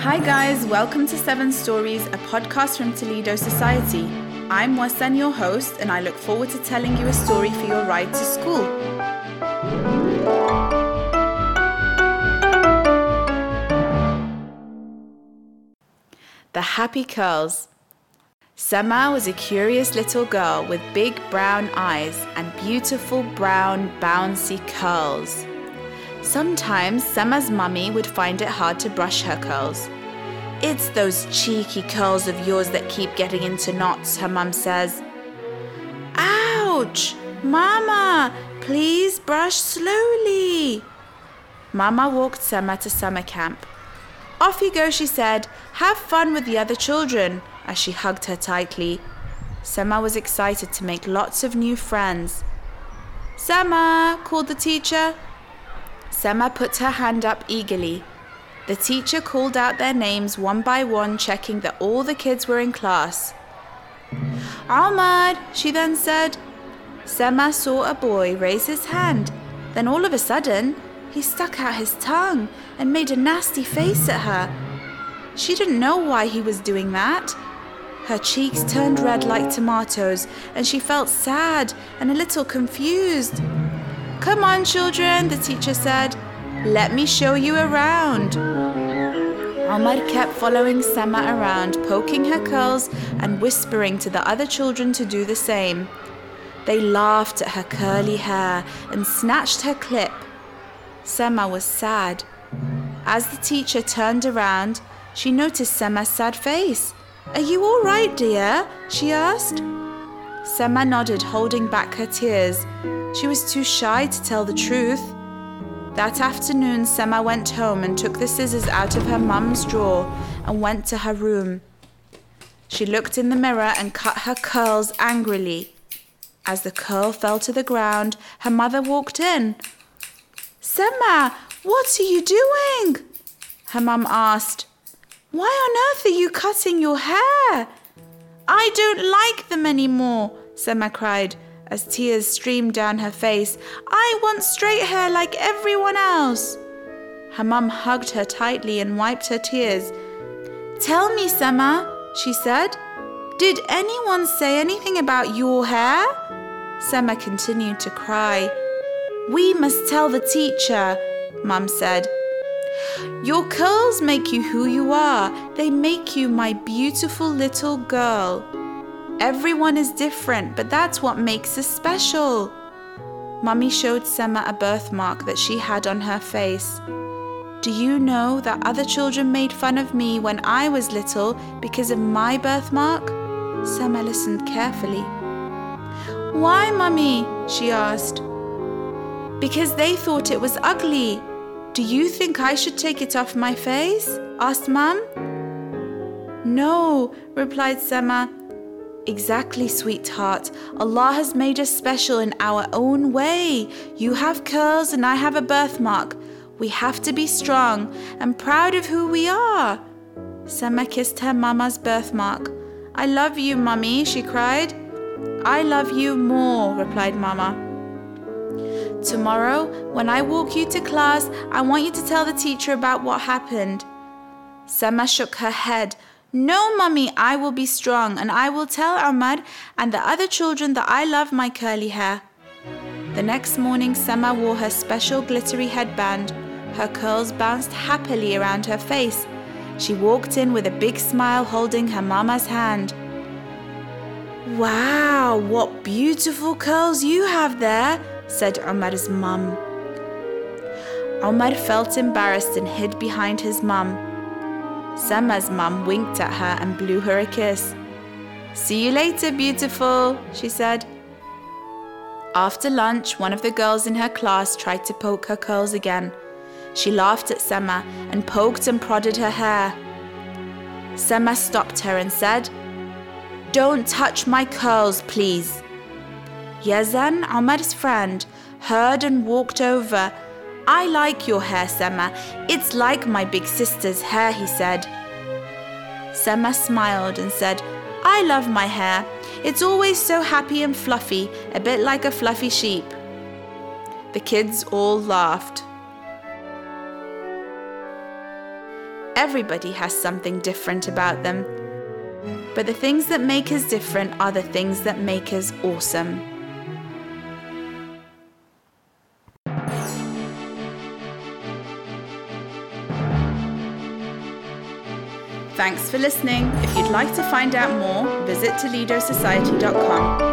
Hi, guys, welcome to Seven Stories, a podcast from Toledo Society. I'm Wasan, your host, and I look forward to telling you a story for your ride to school. The Happy Curls. Sema was a curious little girl with big brown eyes and beautiful brown bouncy curls. Sometimes Sema's mummy would find it hard to brush her curls. It's those cheeky curls of yours that keep getting into knots, her mum says. Ouch! Mama, please brush slowly. Mama walked Sema to summer camp. Off you go, she said. Have fun with the other children, as she hugged her tightly. Sema was excited to make lots of new friends. Sema, called the teacher. Sema put her hand up eagerly. The teacher called out their names one by one, checking that all the kids were in class. Ahmad, she then said. Sema saw a boy raise his hand. Then all of a sudden, he stuck out his tongue and made a nasty face at her. She didn't know why he was doing that. Her cheeks turned red like tomatoes, and she felt sad and a little confused. Come on, children, the teacher said. Let me show you around. Ahmad kept following Sema around, poking her curls and whispering to the other children to do the same. They laughed at her curly hair and snatched her clip. Sema was sad. As the teacher turned around, she noticed Sema's sad face. Are you all right, dear? she asked. Sema nodded, holding back her tears. She was too shy to tell the truth. That afternoon, Sema went home and took the scissors out of her mum's drawer and went to her room. She looked in the mirror and cut her curls angrily. As the curl fell to the ground, her mother walked in. Sema, what are you doing? Her mum asked. Why on earth are you cutting your hair? I don't like them anymore, Sema cried as tears streamed down her face. I want straight hair like everyone else. Her mum hugged her tightly and wiped her tears. Tell me, Sema, she said. Did anyone say anything about your hair? Sema continued to cry. We must tell the teacher, Mum said. Your curls make you who you are. They make you my beautiful little girl. Everyone is different, but that's what makes us special. Mummy showed Sema a birthmark that she had on her face. Do you know that other children made fun of me when I was little because of my birthmark? Sema listened carefully. Why, Mummy? she asked. Because they thought it was ugly. Do you think I should take it off my face? asked Mum. No, replied Sema. Exactly, sweetheart. Allah has made us special in our own way. You have curls and I have a birthmark. We have to be strong and proud of who we are. Sama kissed her mama's birthmark. I love you, mummy, she cried. I love you more, replied mama. Tomorrow, when I walk you to class, I want you to tell the teacher about what happened. Sama shook her head, no, mummy, I will be strong and I will tell Ahmad and the other children that I love my curly hair. The next morning, Sema wore her special glittery headband. Her curls bounced happily around her face. She walked in with a big smile holding her mama's hand. Wow, what beautiful curls you have there, said Omar's mum. Omar felt embarrassed and hid behind his mum. Sema's mum winked at her and blew her a kiss. See you later, beautiful, she said. After lunch, one of the girls in her class tried to poke her curls again. She laughed at Sema and poked and prodded her hair. Sema stopped her and said, Don't touch my curls, please. Yazan, Omar's friend, heard and walked over I like your hair, Sema. It's like my big sister's hair, he said. Sema smiled and said, I love my hair. It's always so happy and fluffy, a bit like a fluffy sheep. The kids all laughed. Everybody has something different about them. But the things that make us different are the things that make us awesome. Thanks for listening. If you'd like to find out more, visit ToledoSociety.com.